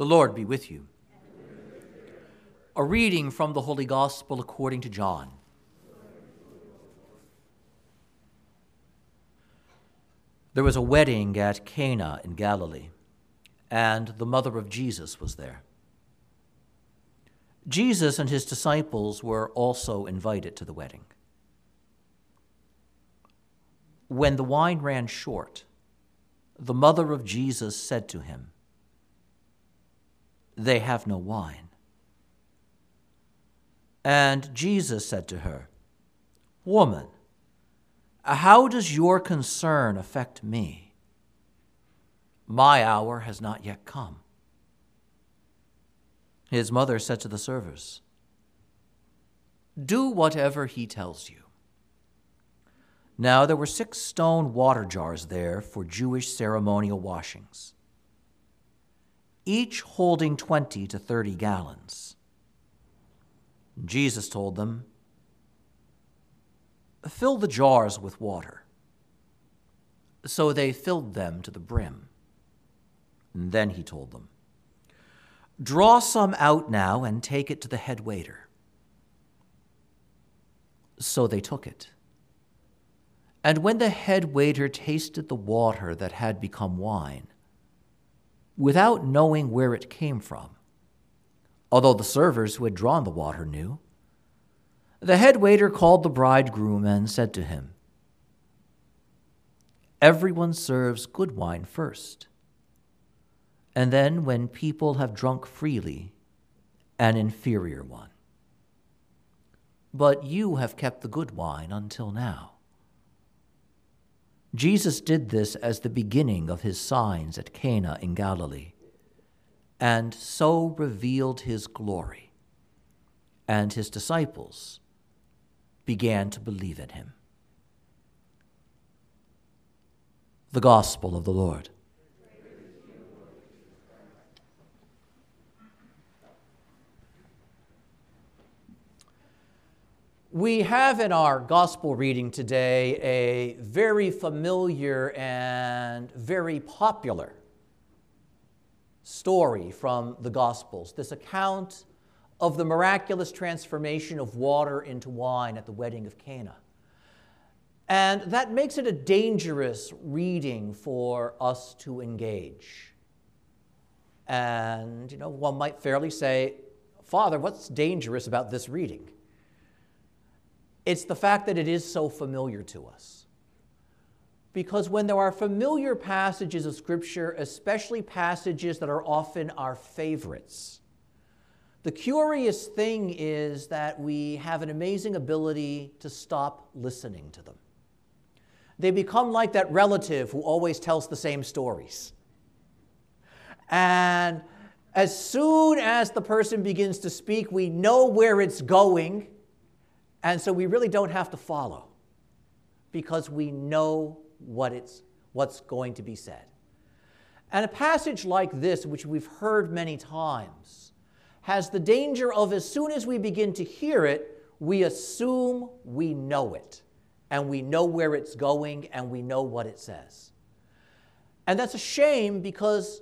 The Lord be with you. A reading from the Holy Gospel according to John. There was a wedding at Cana in Galilee, and the mother of Jesus was there. Jesus and his disciples were also invited to the wedding. When the wine ran short, the mother of Jesus said to him, They have no wine. And Jesus said to her, Woman, how does your concern affect me? My hour has not yet come. His mother said to the servers, Do whatever he tells you. Now there were six stone water jars there for Jewish ceremonial washings, each holding 20 to 30 gallons. Jesus told them, Fill the jars with water. So they filled them to the brim. And then he told them, Draw some out now and take it to the head waiter. So they took it. And when the head waiter tasted the water that had become wine, without knowing where it came from, although the servers who had drawn the water knew, the head waiter called the bridegroom and said to him, Everyone serves good wine first, and then, when people have drunk freely, an inferior one. But you have kept the good wine until now. Jesus did this as the beginning of his signs at Cana in Galilee, and so revealed his glory, and his disciples began to believe in him. The Gospel of the Lord. We have in our gospel reading today a very familiar and very popular story from the Gospels. This account of the miraculous transformation of water into wine at the wedding of Cana. And that makes it a dangerous reading for us to engage. And, you know, one might fairly say, Father, what's dangerous about this reading? It's the fact that it is so familiar to us. Because when there are familiar passages of Scripture, especially passages that are often our favorites, the curious thing is that we have an amazing ability to stop listening to them. They become like that relative who always tells the same stories. And as soon as the person begins to speak, we know where it's going and so we really don't have to follow because we know what it's, what's going to be said. And a passage like this, which we've heard many times, has the danger of as soon as we begin to hear it, we assume we know it, and we know where it's going, and we know what it says. And that's a shame because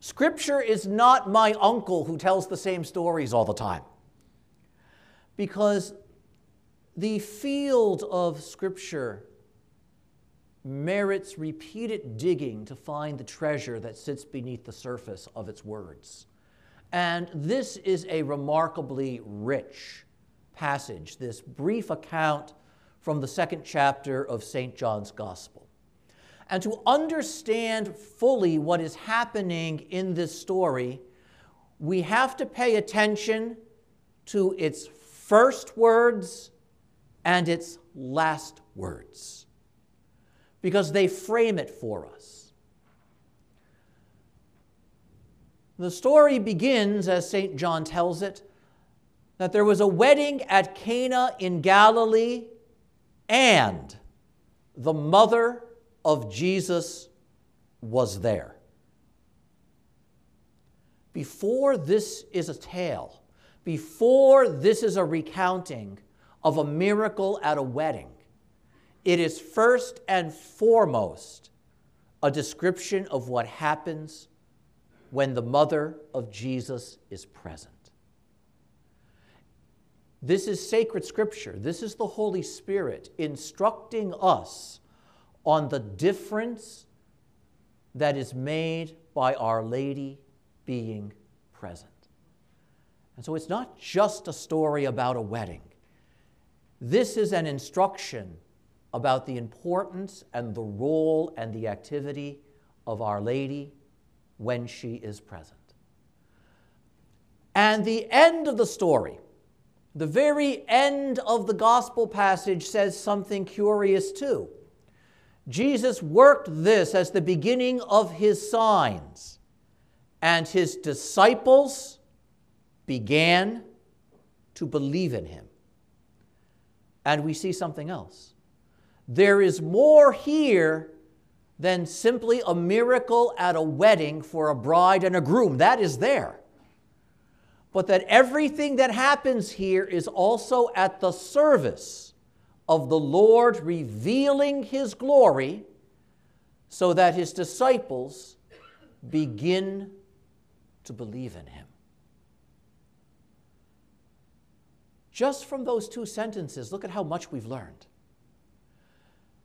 Scripture is not my uncle who tells the same stories all the time. Because the field of Scripture merits repeated digging to find the treasure that sits beneath the surface of its words. And this is a remarkably rich passage, this brief account from the second chapter of St. John's Gospel. And to understand fully what is happening in this story, we have to pay attention to its first words and its last words because they frame it for us. The story begins, as St. John tells it, that there was a wedding at Cana in Galilee, and the mother of Jesus was there. Before this is a tale, before this is a recounting of a miracle at a wedding, it is first and foremost a description of what happens when the mother of Jesus is present. This is sacred scripture. This is the Holy Spirit instructing us on the difference that is made by Our Lady being present. And so it's not just a story about a wedding. This is an instruction about the importance and the role and the activity of Our Lady when she is present. And the end of the story, the very end of the gospel passage, says something curious too. Jesus worked this as the beginning of his signs, and his disciples began to believe in him. And we see something else. There is more here than simply a miracle at a wedding for a bride and a groom. That is there. But that everything that happens here is also at the service of the Lord revealing his glory so that his disciples begin to believe in him. Just from those two sentences, look at how much we've learned.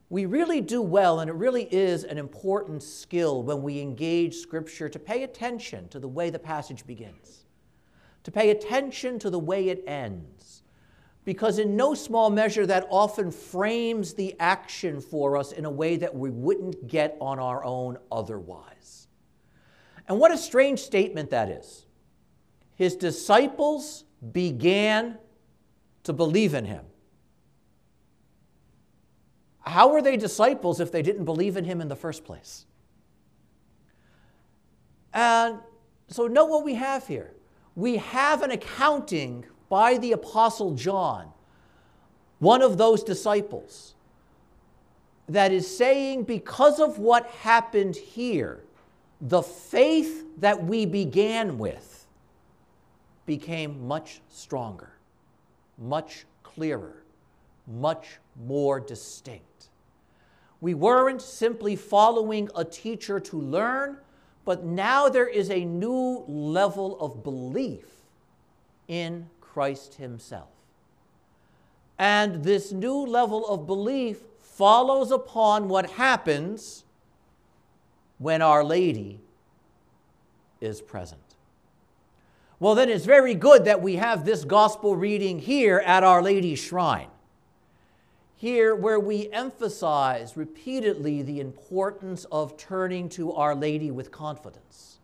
We really do well, and it really is an important skill when we engage Scripture to pay attention to the way the passage begins, to pay attention to the way it ends, because in no small measure that often frames the action for us in a way that we wouldn't get on our own otherwise. And what a strange statement that is. His disciples began to believe in him. How were they disciples if they didn't believe in him in the first place? And so, note what we have here. We have an accounting by the Apostle John, one of those disciples, that is saying, because of what happened here, the faith that we began with became much stronger, much clearer, much more distinct. We weren't simply following a teacher to learn, but now there is a new level of belief in Christ Himself. And this new level of belief follows upon what happens when Our Lady is present. Well, then it's very good that we have this gospel reading here at Our Lady's shrine here where we emphasize repeatedly the importance of turning to Our Lady with confidence.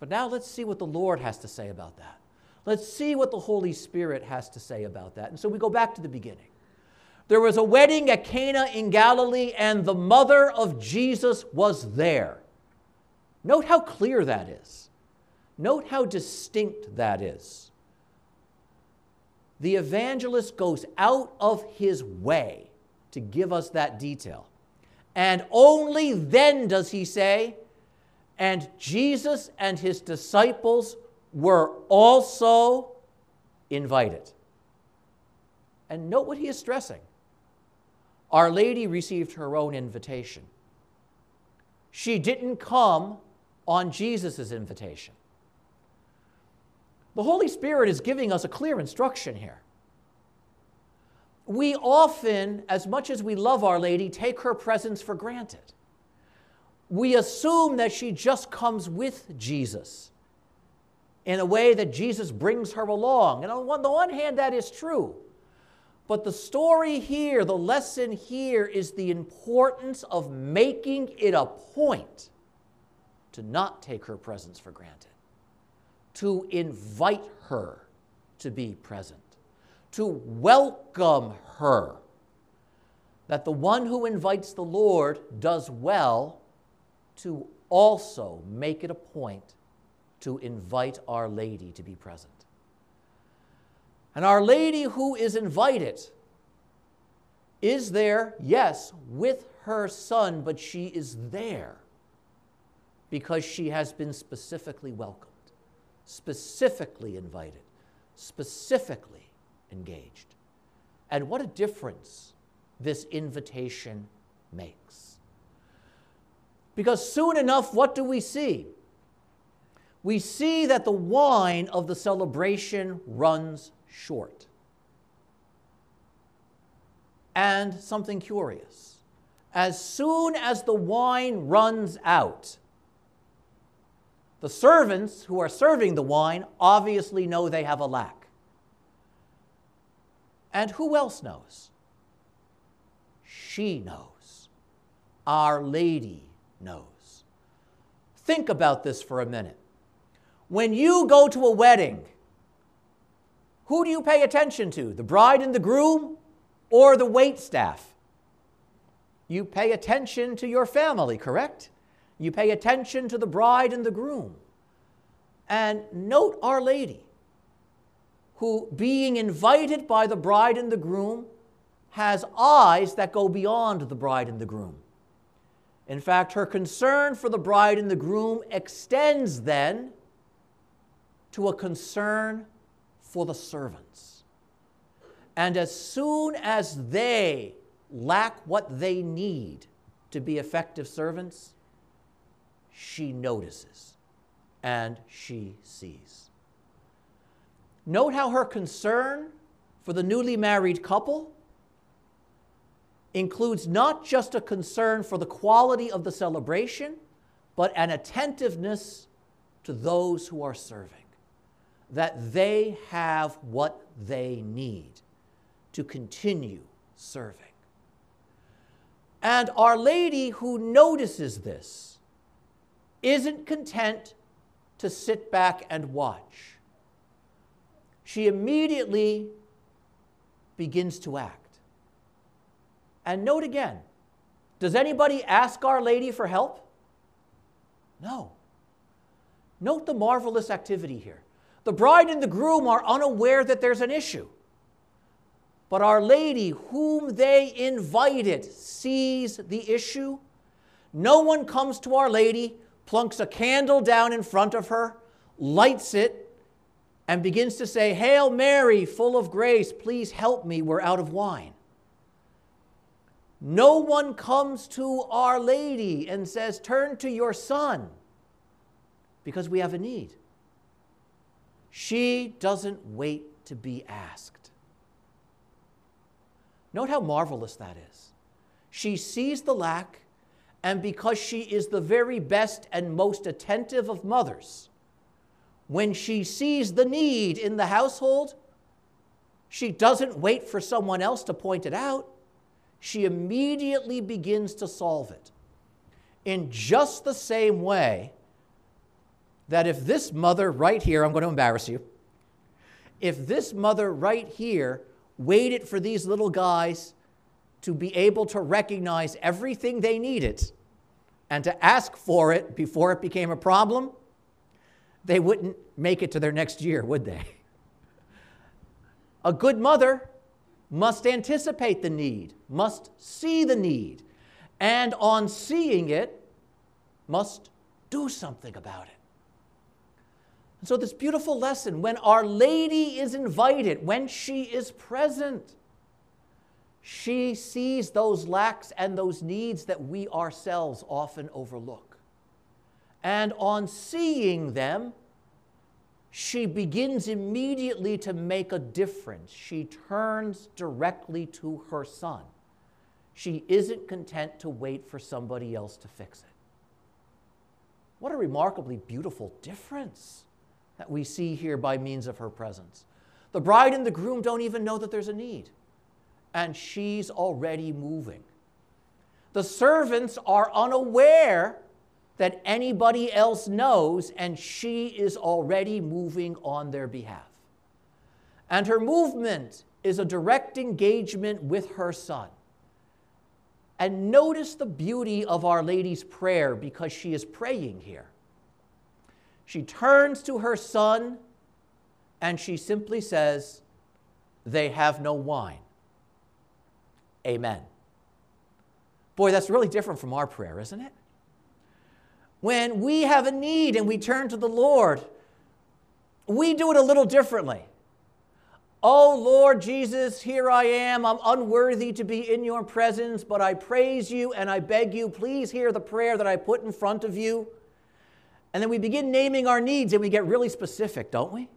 But now let's see what the Lord has to say about that. Let's see what the Holy Spirit has to say about that. And so we go back to the beginning. There was a wedding at Cana in Galilee, and the mother of Jesus was there. Note how clear that is. Note how distinct that is the evangelist goes out of his way to give us that detail. And only then does he say, and Jesus and his disciples were also invited. And note what he is stressing. Our Lady received her own invitation. She didn't come on Jesus' invitation. The Holy Spirit is giving us a clear instruction here. We often, as much as we love Our Lady, take her presence for granted. We assume that she just comes with Jesus in a way that Jesus brings her along. And on the one hand, that is true. But the story here, the lesson here, is the importance of making it a point to not take her presence for granted to invite her to be present, to welcome her. That the one who invites the Lord does well to also make it a point to invite Our Lady to be present. And Our Lady who is invited is there, yes, with her son, but she is there because she has been specifically welcomed specifically invited, specifically engaged. And what a difference this invitation makes. Because soon enough, what do we see? we see that the wine of the celebration runs short. And something curious as soon as the wine runs out, the servants who are serving the wine obviously know they have a lack. And who else knows? She knows. Our Lady knows. Think about this for a minute. When you go to a wedding, who do you pay attention to? The bride and the groom or the wait staff? You pay attention to your family, correct? You pay attention to the bride and the groom. And note Our Lady, who, being invited by the bride and the groom, has eyes that go beyond the bride and the groom. In fact, her concern for the bride and the groom extends then to a concern for the servants. And as soon as they lack what they need to be effective servants, she notices and she sees. Note how her concern for the newly married couple includes not just a concern for the quality of the celebration, but an attentiveness to those who are serving, that they have what they need to continue serving. And Our Lady, who notices this, isn't content to sit back and watch. She immediately begins to act. And note again does anybody ask Our Lady for help? No. Note the marvelous activity here. The bride and the groom are unaware that there's an issue. But Our Lady, whom they invited, sees the issue. No one comes to Our Lady, plunks a candle down in front of her, lights it, and begins to say, Hail Mary, full of grace, please help me, we're out of wine. No one comes to Our Lady and says, Turn to your son because we have a need. She doesn't wait to be asked. Note how marvelous that is. She sees the lack, and because she is the very best and most attentive of mothers, when she sees the need in the household, she doesn't wait for someone else to point it out she immediately begins to solve it. In just the same way that if this mother right here, I'm going to embarrass you, if this mother right here waited for these little guys to be able to recognize everything they needed and to ask for it before it became a problem, they wouldn't make it to their next year, would they? A good mother must anticipate the need, must see the need, and on seeing it, must do something about it. And so, this beautiful lesson when Our Lady is invited, when she is present, she sees those lacks and those needs that we ourselves often overlook. And on seeing them, she begins immediately to make a difference. She turns directly to her son. She isn't content to wait for somebody else to fix it. What a remarkably beautiful difference that we see here by means of her presence. The bride and the groom don't even know that there's a need, and she's already moving. The servants are unaware that anybody else knows, and she is already moving on their behalf. And her movement is a direct engagement with her son. And notice the beauty of Our Lady's prayer because she is praying here. She turns to her son and she simply says, They have no wine. Amen. Boy, that's really different from our prayer, isn't it? when we have a need and we turn to the Lord, we do it a little differently. Oh Lord Jesus, here I am. I'm unworthy to be in your presence, but I praise you and I beg you, please hear the prayer that I put in front of you. And then we begin naming our needs and we get really specific, don't we?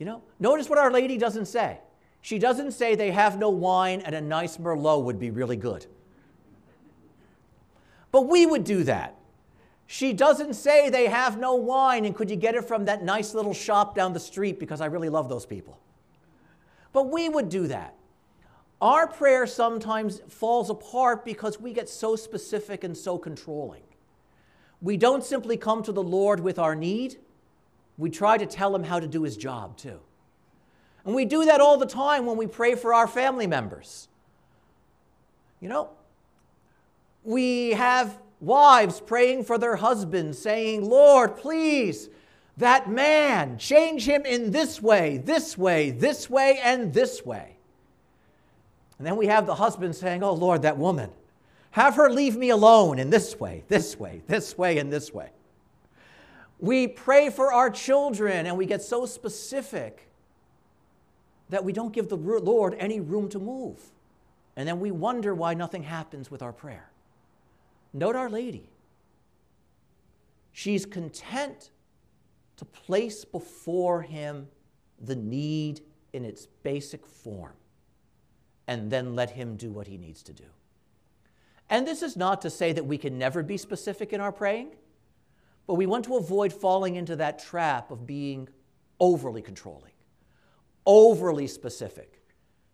You know, notice what Our Lady doesn't say. She doesn't say they have no wine and a nice Merlot would be really good. But we would do that. She doesn't say they have no wine and could you get it from that nice little shop down the street because I really love those people. But we would do that. Our prayer sometimes falls apart because we get so specific and so controlling. We don't simply come to the Lord with our need, we try to tell him how to do his job too. And we do that all the time when we pray for our family members. You know, we have wives praying for their husbands, saying, Lord, please, that man, change him in this way, this way, this way, and this way. And then we have the husband saying, Oh Lord, that woman, have her leave me alone in this way, this way, this way, and this way. We pray for our children and we get so specific that we don't give the Lord any room to move. And then we wonder why nothing happens with our prayer. Note Our Lady. She's content to place before Him the need in its basic form and then let Him do what He needs to do. And this is not to say that we can never be specific in our praying, but we want to avoid falling into that trap of being overly controlling, overly specific,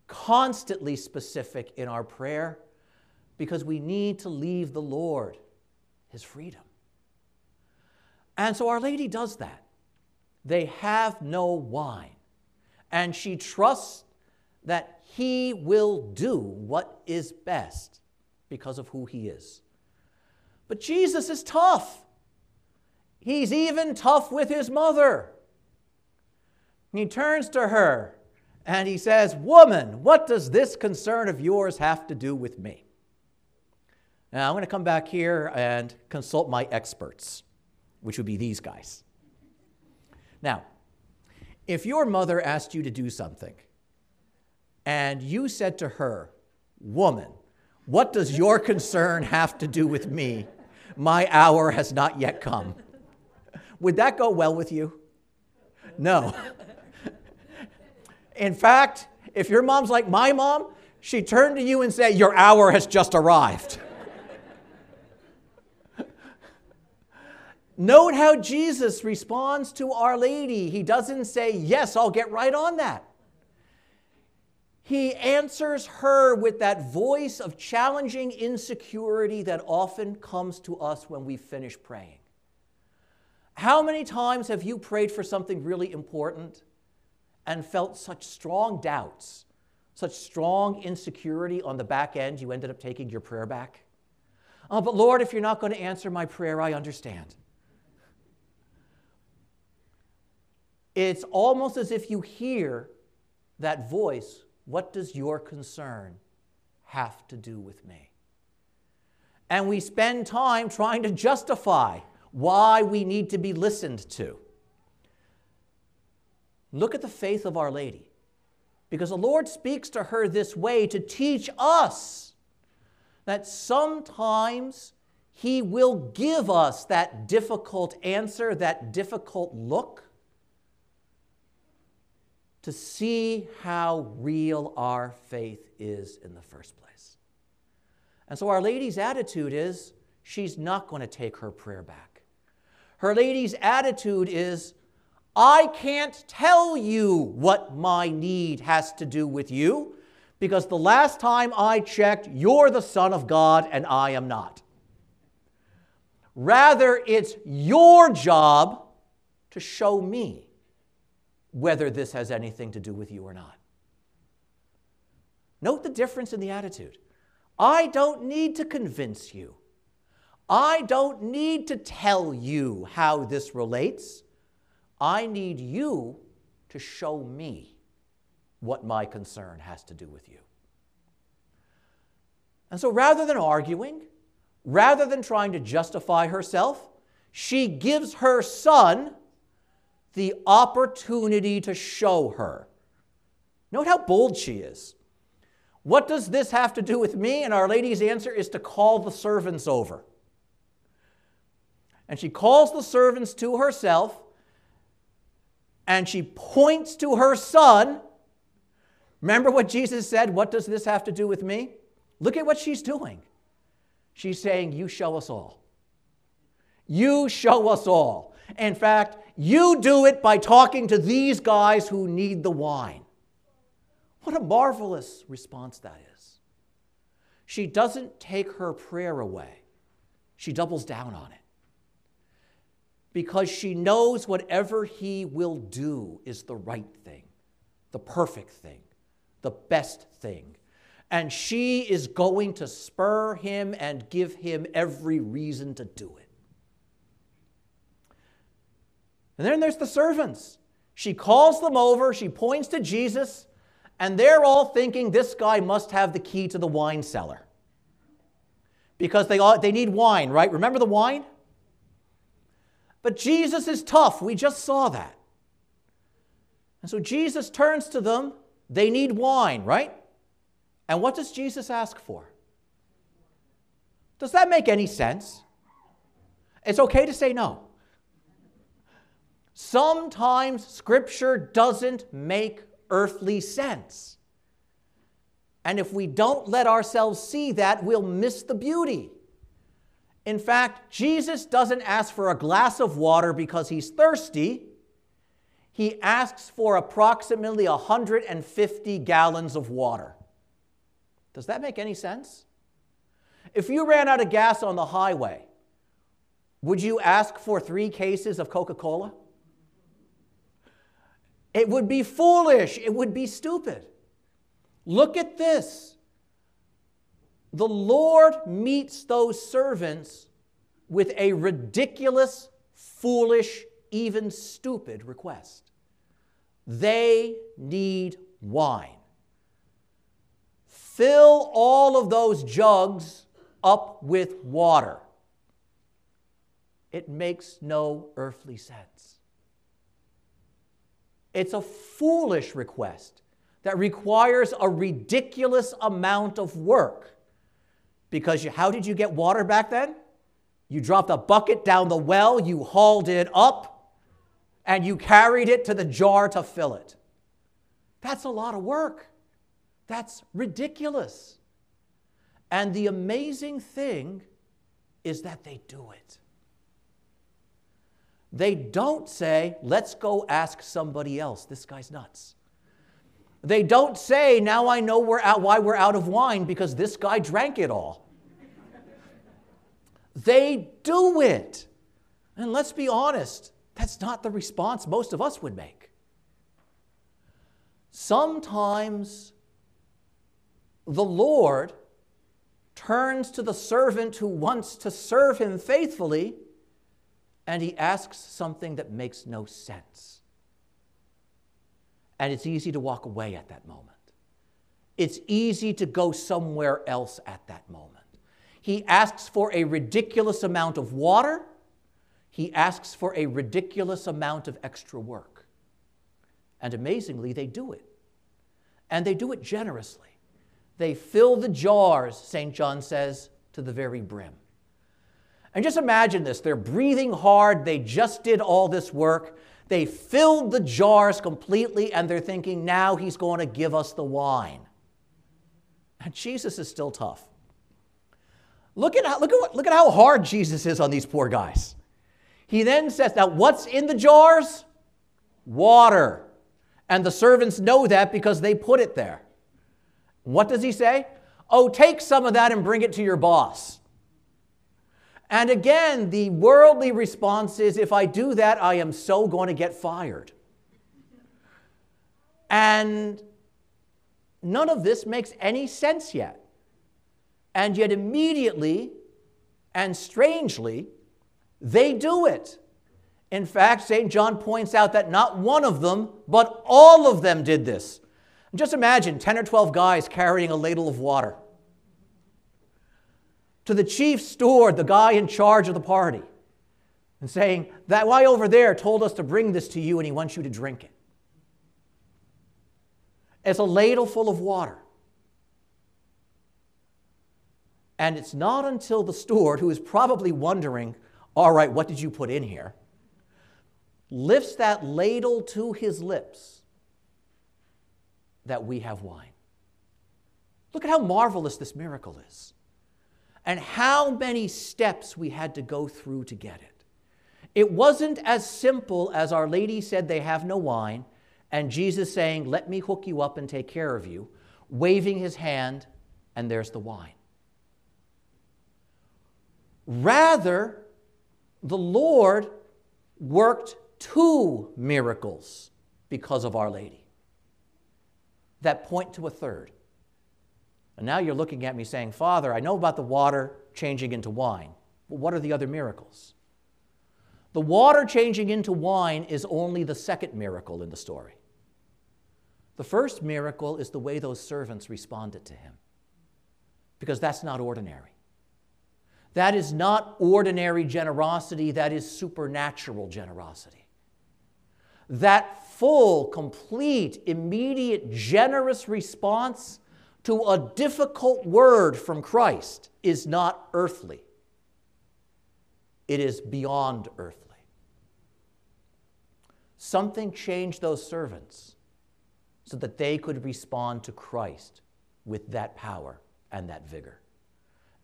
constantly specific in our prayer, because we need to leave the Lord His freedom. And so Our Lady does that. They have no wine. And she trusts that he will do what is best because of who he is. But Jesus is tough. He's even tough with his mother. He turns to her and he says, Woman, what does this concern of yours have to do with me? Now, I'm going to come back here and consult my experts, which would be these guys. Now, if your mother asked you to do something and you said to her, Woman, what does your concern have to do with me? My hour has not yet come. Would that go well with you? No. In fact, if your mom's like my mom, she turned to you and said, Your hour has just arrived. Note how Jesus responds to Our Lady. He doesn't say, Yes, I'll get right on that. He answers her with that voice of challenging insecurity that often comes to us when we finish praying. How many times have you prayed for something really important and felt such strong doubts, such strong insecurity on the back end, you ended up taking your prayer back? Oh, but Lord, if you're not going to answer my prayer, I understand. It's almost as if you hear that voice what does your concern have to do with me? And we spend time trying to justify why we need to be listened to. Look at the faith of Our Lady, because the Lord speaks to her this way to teach us that sometimes He will give us that difficult answer, that difficult look to see how real our faith is in the first place. And so Our Lady's attitude is she's not going to take her prayer back. Her lady's attitude is, I can't tell you what my need has to do with you because the last time I checked, you're the Son of God and I am not. Rather, it's your job to show me whether this has anything to do with you or not. Note the difference in the attitude. I don't need to convince you. I don't need to tell you how this relates. I need you to show me what my concern has to do with you. And so rather than arguing, rather than trying to justify herself, she gives her son the opportunity to show her. Note how bold she is. What does this have to do with me? And Our Lady's answer is to call the servants over. And she calls the servants to herself and she points to her son. Remember what Jesus said? What does this have to do with me? Look at what she's doing. She's saying, You show us all. You show us all. In fact, you do it by talking to these guys who need the wine. What a marvelous response that is. She doesn't take her prayer away, she doubles down on it. Because she knows whatever he will do is the right thing, the perfect thing, the best thing. And she is going to spur him and give him every reason to do it. And then there's the servants. She calls them over, she points to Jesus, and they're all thinking this guy must have the key to the wine cellar. Because they, all, they need wine, right? Remember the wine? But Jesus is tough. We just saw that. And so Jesus turns to them. They need wine, right? And what does Jesus ask for? Does that make any sense? It's okay to say no. Sometimes Scripture doesn't make earthly sense. And if we don't let ourselves see that, we'll miss the beauty. In fact, Jesus doesn't ask for a glass of water because he's thirsty. He asks for approximately 150 gallons of water. Does that make any sense? If you ran out of gas on the highway, would you ask for three cases of Coca Cola? It would be foolish. It would be stupid. Look at this. The Lord meets those servants with a ridiculous, foolish, even stupid request. They need wine. Fill all of those jugs up with water. It makes no earthly sense. It's a foolish request that requires a ridiculous amount of work. Because you, how did you get water back then? You dropped a bucket down the well, you hauled it up, and you carried it to the jar to fill it. That's a lot of work. That's ridiculous. And the amazing thing is that they do it. They don't say, let's go ask somebody else. This guy's nuts. They don't say, now I know we're out, why we're out of wine because this guy drank it all. they do it. And let's be honest, that's not the response most of us would make. Sometimes the Lord turns to the servant who wants to serve him faithfully and he asks something that makes no sense. And it's easy to walk away at that moment. It's easy to go somewhere else at that moment. He asks for a ridiculous amount of water. He asks for a ridiculous amount of extra work. And amazingly, they do it. And they do it generously. They fill the jars, St. John says, to the very brim. And just imagine this they're breathing hard, they just did all this work. They filled the jars completely, and they're thinking, now he's going to give us the wine. And Jesus is still tough. Look at, how, look, at what, look at how hard Jesus is on these poor guys. He then says, Now, what's in the jars? Water. And the servants know that because they put it there. What does he say? Oh, take some of that and bring it to your boss. And again, the worldly response is if I do that, I am so going to get fired. And none of this makes any sense yet. And yet, immediately and strangely, they do it. In fact, St. John points out that not one of them, but all of them did this. Just imagine 10 or 12 guys carrying a ladle of water to the chief steward, the guy in charge of the party, and saying, That guy over there told us to bring this to you and he wants you to drink it. It's a ladle full of water. And it's not until the steward, who is probably wondering, All right, what did you put in here? Lifts that ladle to his lips that we have wine. Look at how marvelous this miracle is and how many steps we had to go through to get it. It wasn't as simple as Our Lady said they have no wine, and Jesus saying, Let me hook you up and take care of you, waving his hand, and there's the wine. Rather, the Lord worked two miracles because of Our Lady that point to a third. And now you're looking at me saying, Father, I know about the water changing into wine, but what are the other miracles? The water changing into wine is only the second miracle in the story. The first miracle is the way those servants responded to him, because that's not ordinary. That is not ordinary generosity, that is supernatural generosity. That full, complete, immediate, generous response to a difficult word from Christ is not earthly, it is beyond earthly. Something changed those servants so that they could respond to Christ with that power and that vigor.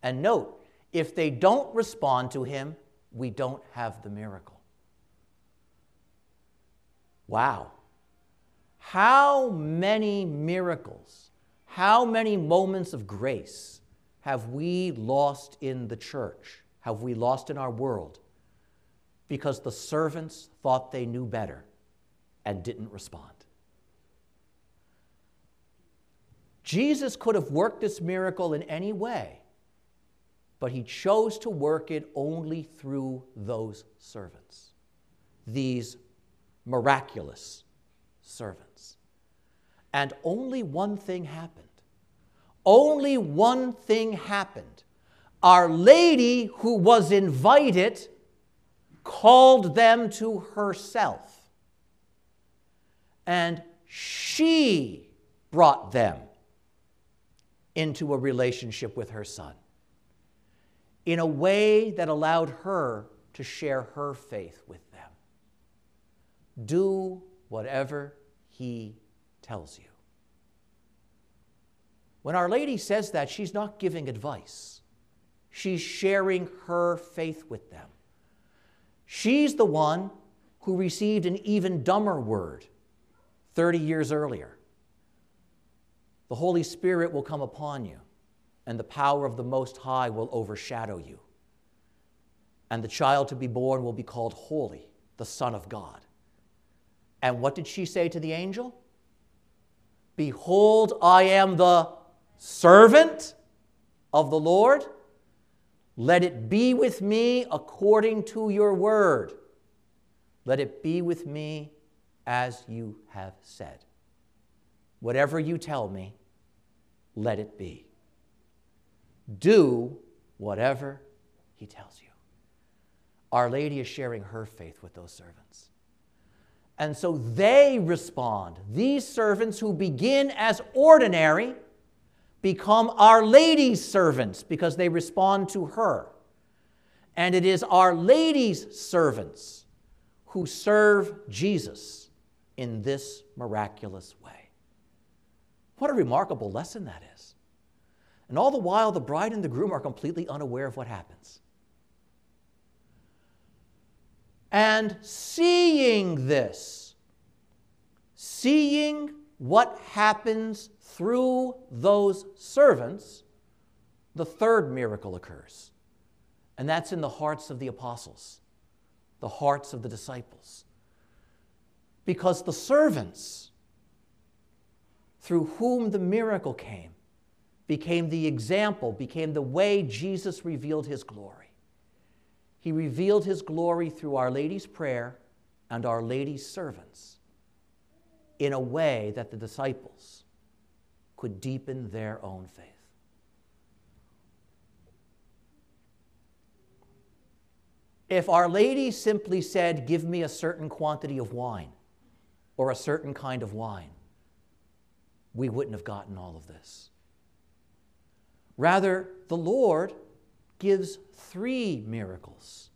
And note, if they don't respond to him, we don't have the miracle. Wow. How many miracles how many moments of grace have we lost in the church? Have we lost in our world? Because the servants thought they knew better and didn't respond. Jesus could have worked this miracle in any way, but he chose to work it only through those servants, these miraculous servants. And only one thing happened only one thing happened. Our Lady, who was invited, called them to herself. And she brought them into a relationship with her son in a way that allowed her to share her faith with them. Do whatever he tells you. When Our Lady says that, she's not giving advice, she's sharing her faith with them. She's the one who received an even dumber word 30 years earlier. The Holy Spirit will come upon you, and the power of the Most High will overshadow you. And the child to be born will be called Holy, the Son of God. And what did she say to the angel? Behold, I am the servant of the Lord, let it be with me according to your word. Let it be with me as you have said. Whatever you tell me, let it be. Do whatever he tells you. Our Lady is sharing her faith with those servants. And so they respond. These servants who begin as ordinary become Our Lady's servants because they respond to her. And it is Our Lady's servants who serve Jesus in this miraculous way. What a remarkable lesson that is. And all the while, the bride and the groom are completely unaware of what happens. And seeing this, seeing what happens through those servants, the third miracle occurs. And that's in the hearts of the apostles, the hearts of the disciples. Because the servants, through whom the miracle came, became the example, became the way Jesus revealed his glory. He revealed his glory through Our Lady's prayer and Our Lady's servants in a way that the disciples could deepen their own faith. If Our Lady simply said, Give me a certain quantity of wine or a certain kind of wine, we wouldn't have gotten all of this. Rather, the Lord gives three miracles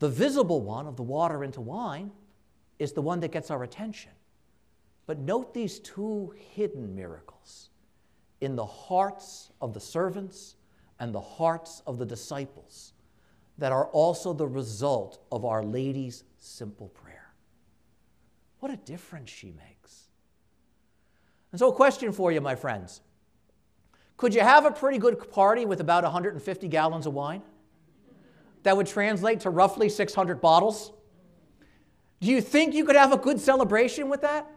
The visible one of the water into wine is the one that gets our attention. But note these two hidden miracles in the hearts of the servants and the hearts of the disciples that are also the result of Our Lady's simple prayer. What a difference she makes. And so, a question for you, my friends. Could you have a pretty good party with about 150 gallons of wine? That would translate to roughly 600 bottles. Do you think you could have a good celebration with that?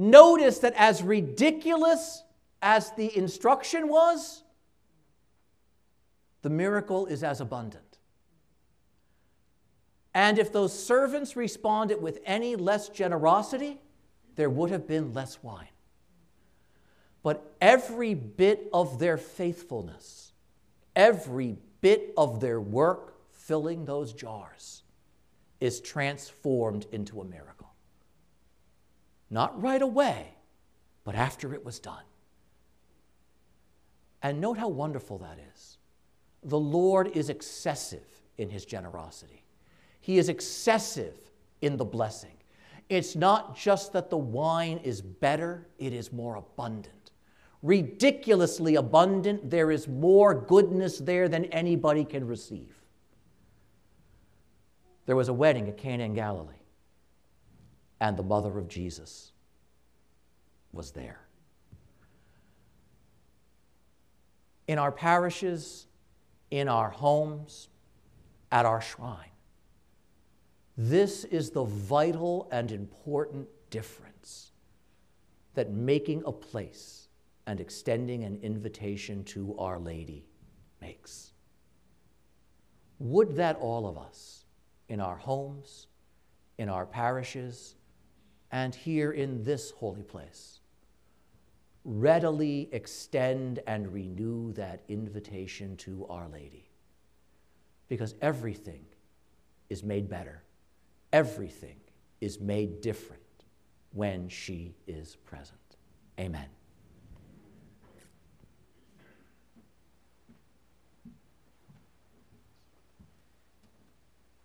Notice that as ridiculous as the instruction was, the miracle is as abundant. And if those servants responded with any less generosity, there would have been less wine. But every bit of their faithfulness, every bit of their work filling those jars is transformed into a miracle. Not right away, but after it was done. And note how wonderful that is. The Lord is excessive in his generosity, he is excessive in the blessing. It's not just that the wine is better, it is more abundant ridiculously abundant. There is more goodness there than anybody can receive. There was a wedding at Cana in Galilee, and the mother of Jesus was there. In our parishes, in our homes, at our shrine, this is the vital and important difference that making a place and extending an invitation to Our Lady makes. Would that all of us, in our homes, in our parishes, and here in this holy place, readily extend and renew that invitation to Our Lady. Because everything is made better, everything is made different when she is present. Amen.